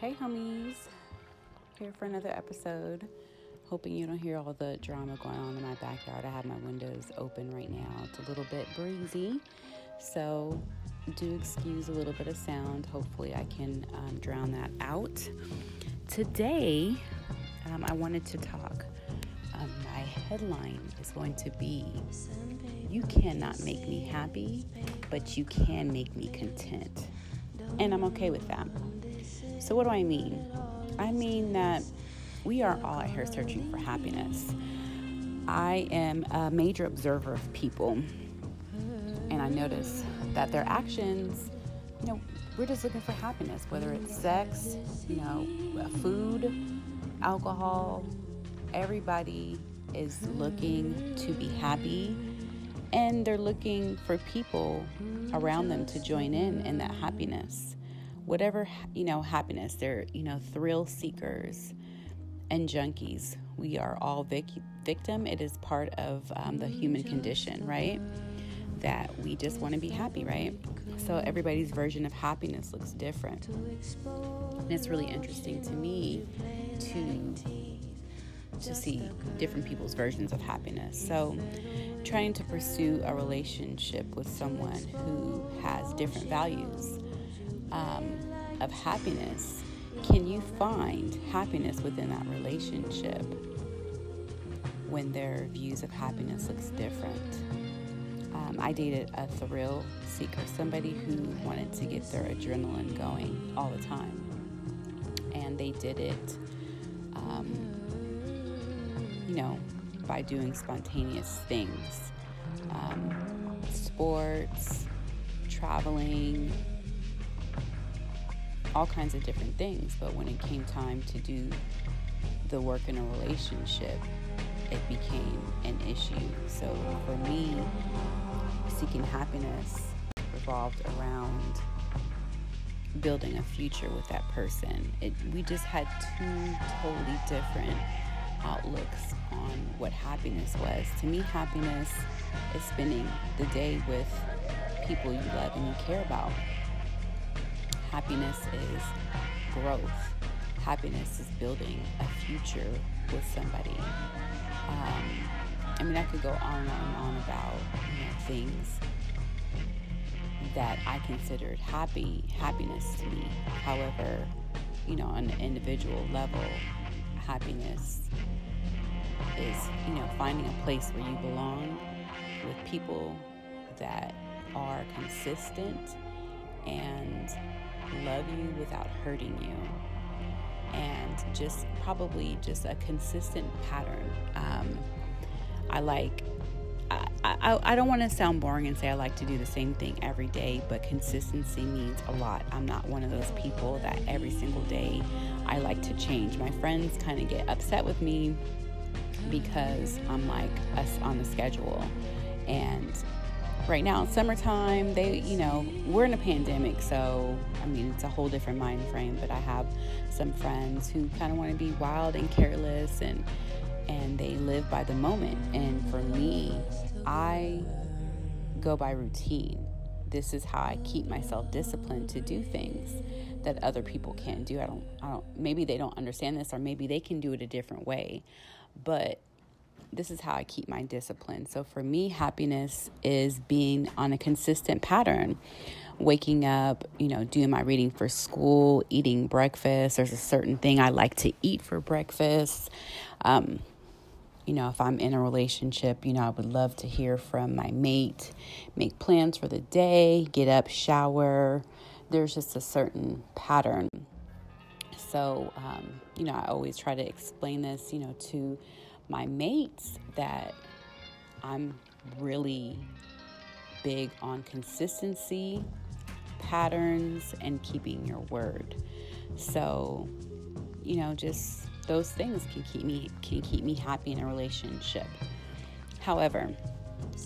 Hey, homies. Here for another episode. Hoping you don't hear all the drama going on in my backyard. I have my windows open right now. It's a little bit breezy, so do excuse a little bit of sound. Hopefully, I can um, drown that out. Today, um, I wanted to talk. Um, my headline is going to be You cannot make me happy, but you can make me content. And I'm okay with that. So, what do I mean? I mean that we are all out here searching for happiness. I am a major observer of people, and I notice that their actions, you know, we're just looking for happiness, whether it's sex, you know, food, alcohol. Everybody is looking to be happy, and they're looking for people around them to join in in that happiness whatever you know happiness. They're you know thrill seekers and junkies. We are all vic- victim. It is part of um, the human condition right? That we just want to be happy right? So everybody's version of happiness looks different. And it's really interesting to me to to see different people's versions of happiness. So trying to pursue a relationship with someone who has different values um, of happiness, can you find happiness within that relationship when their views of happiness looks different? Um, I dated a thrill seeker, somebody who wanted to get their adrenaline going all the time, and they did it, um, you know, by doing spontaneous things, um, sports, traveling, all kinds of different things. But when it came time to do the work in a relationship, it became an issue. So for me, seeking happiness revolved around building a future with that person. It, we just had two totally different outlooks on what happiness was. To me, happiness is spending the day with people you love and you care about. Happiness is growth. Happiness is building a future with somebody. Um, I mean, I could go on and on and on about you know, things that I considered happy happiness to me. However, you know, on an individual level, happiness is you know finding a place where you belong with people that are consistent and love you without hurting you and just probably just a consistent pattern um, i like I, I, I don't want to sound boring and say I like to do the same thing every day, but consistency means a lot. I'm not one of those people that every single day I like to change. My friends kind of get upset with me because I'm like us on the schedule. And right now it's summertime. They you know we're in a pandemic so i mean it's a whole different mind frame but i have some friends who kind of want to be wild and careless and and they live by the moment. And for me i go by routine. This is how i keep myself disciplined to do things that other people can't do. I don't i don't maybe they don't understand this or maybe they can do it a different way but this is how I keep my discipline. So for me, happiness is being on a consistent pattern. Waking up, you know, doing my reading for school, eating breakfast. There's a certain thing I like to eat for breakfast. Um, you know, if I'm in a relationship, you know, I would love to hear from my mate, make plans for the day, get up, shower. There's just a certain pattern. So, um, you know, I always try to explain this, you know, to my mates that I'm really big on consistency, patterns, and keeping your word. So, you know, just those things can keep me can keep me happy in a relationship. However,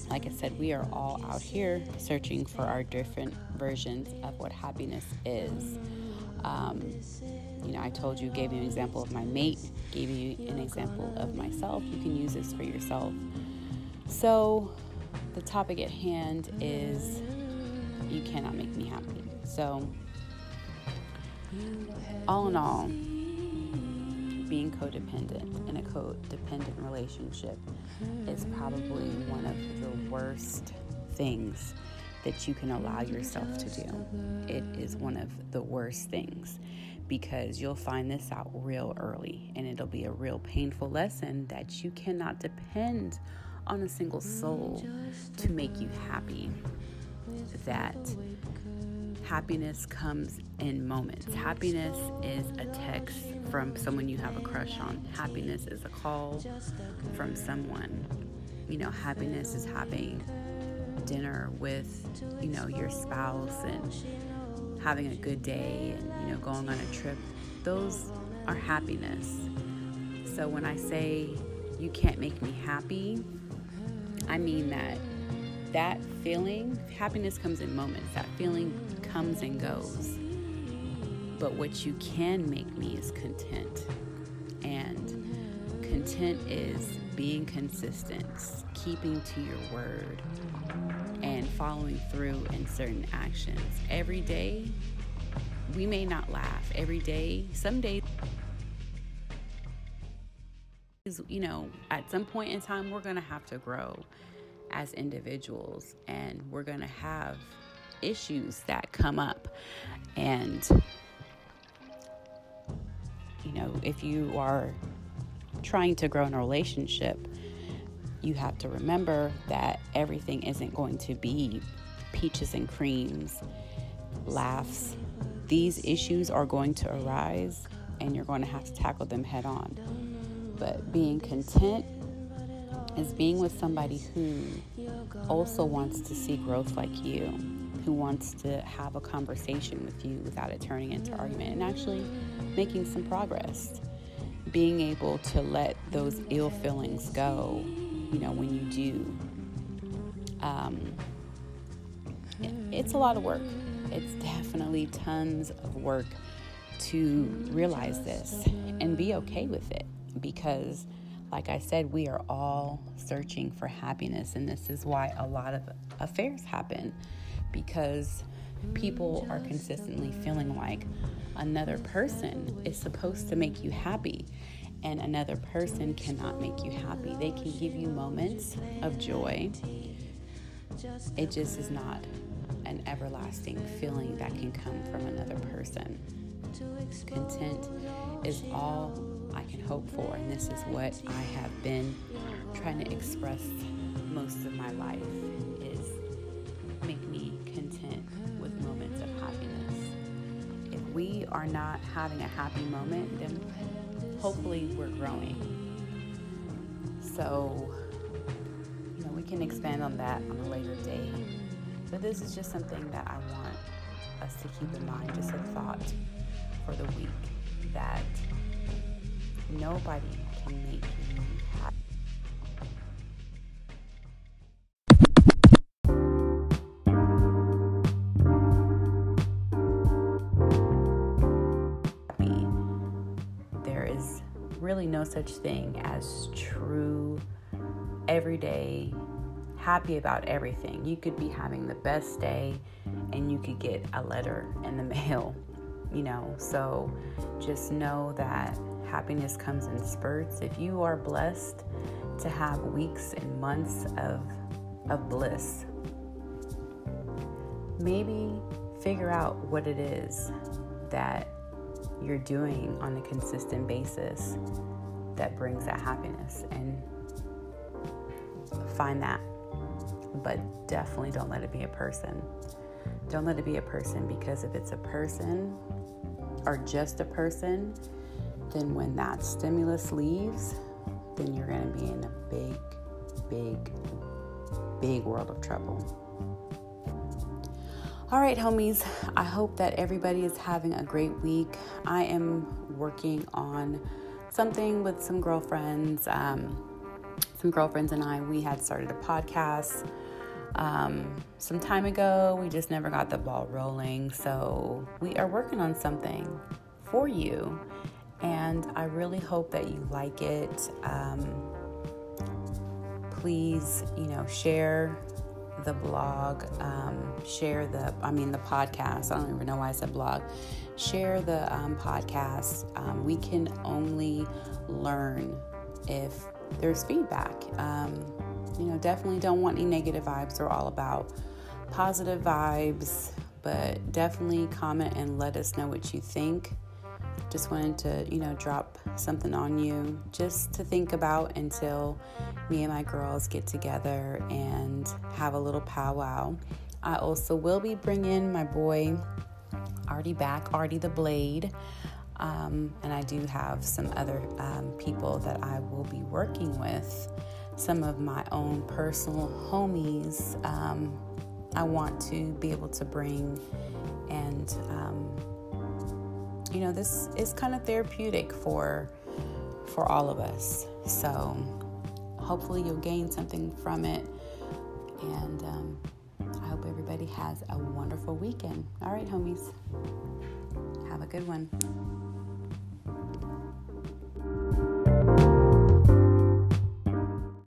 like I said, we are all out here searching for our different versions of what happiness is. Um, you know, I told you, gave you an example of my mate, gave you an example of myself. You can use this for yourself. So, the topic at hand is you cannot make me happy. So, all in all, being codependent in a codependent relationship is probably one of the worst things that you can allow yourself to do. It is one of the worst things because you'll find this out real early and it'll be a real painful lesson that you cannot depend on a single soul to make you happy. That happiness comes in moments. Happiness is a text from someone you have a crush on. Happiness is a call from someone. You know, happiness is having dinner with, you know, your spouse and having a good day and, you know, going on a trip. Those are happiness. So when I say you can't make me happy, I mean that that feeling, happiness comes in moments. That feeling comes and goes. But what you can make me is content. And content is being consistent, keeping to your word, and following through in certain actions. Every day, we may not laugh. Every day, some days, you know, at some point in time, we're going to have to grow as individuals and we're going to have issues that come up. And, you know, if you are trying to grow in a relationship, you have to remember that everything isn't going to be peaches and creams, laughs. These issues are going to arise and you're going to have to tackle them head on. But being content is being with somebody who also wants to see growth like you, who wants to have a conversation with you without it turning into argument and actually making some progress. Being able to let those ill feelings go, you know, when you do. Um, it's a lot of work. It's definitely tons of work to realize this and be okay with it because like I said, we are all searching for happiness, and this is why a lot of affairs happen because people are consistently feeling like another person is supposed to make you happy, and another person cannot make you happy. They can give you moments of joy, it just is not an everlasting feeling that can come from another person. Content is all I can hope for. And this is what I have been trying to express most of my life is make me content with moments of happiness. If we are not having a happy moment, then hopefully we're growing. So, you know, we can expand on that on a later date. But this is just something that I want us to keep in mind, just a thought for the week that Nobody can make really no such thing as true everyday happy about everything. You could be having the best day and you could get a letter in the mail, you know. So just know that happiness comes in spurts. If you are blessed to have weeks and months of, of bliss, maybe figure out what it is that you're doing on a consistent basis that brings that happiness and find that. But definitely don't let it be a person. Don't let it be a person because if it's a person or just a person, then when that stimulus leaves, then you're going to be in a big, big, big world of trouble. All right, homies, I hope that everybody is having a great week. I am working on something with some girlfriends. Um, some girlfriends and I, we had started a podcast um, some time ago. We just never got the ball rolling. So we are working on something for you and I really hope that you like it. Um, please, you know, share the blog, um, share the, I mean, the podcast. I don't even know why I said blog. Share the um, podcast. Um, we can only learn if there's feedback. Um, you know, definitely don't want any negative vibes. We're all about positive vibes, but definitely comment and let us know what you think. Just wanted to, you know, drop something on you just to think about until me and my girls get together and have a little powwow. I also will be bringing my boy Artie back, Artie the Blade. Um, and I do have some other um, people that I will be working with, some of my own personal homies. Um, I want to be able to bring, and um, you know, this is kind of therapeutic for for all of us. So hopefully, you'll gain something from it, and um, I hope everybody has a wonderful weekend. All right, homies, have a good one.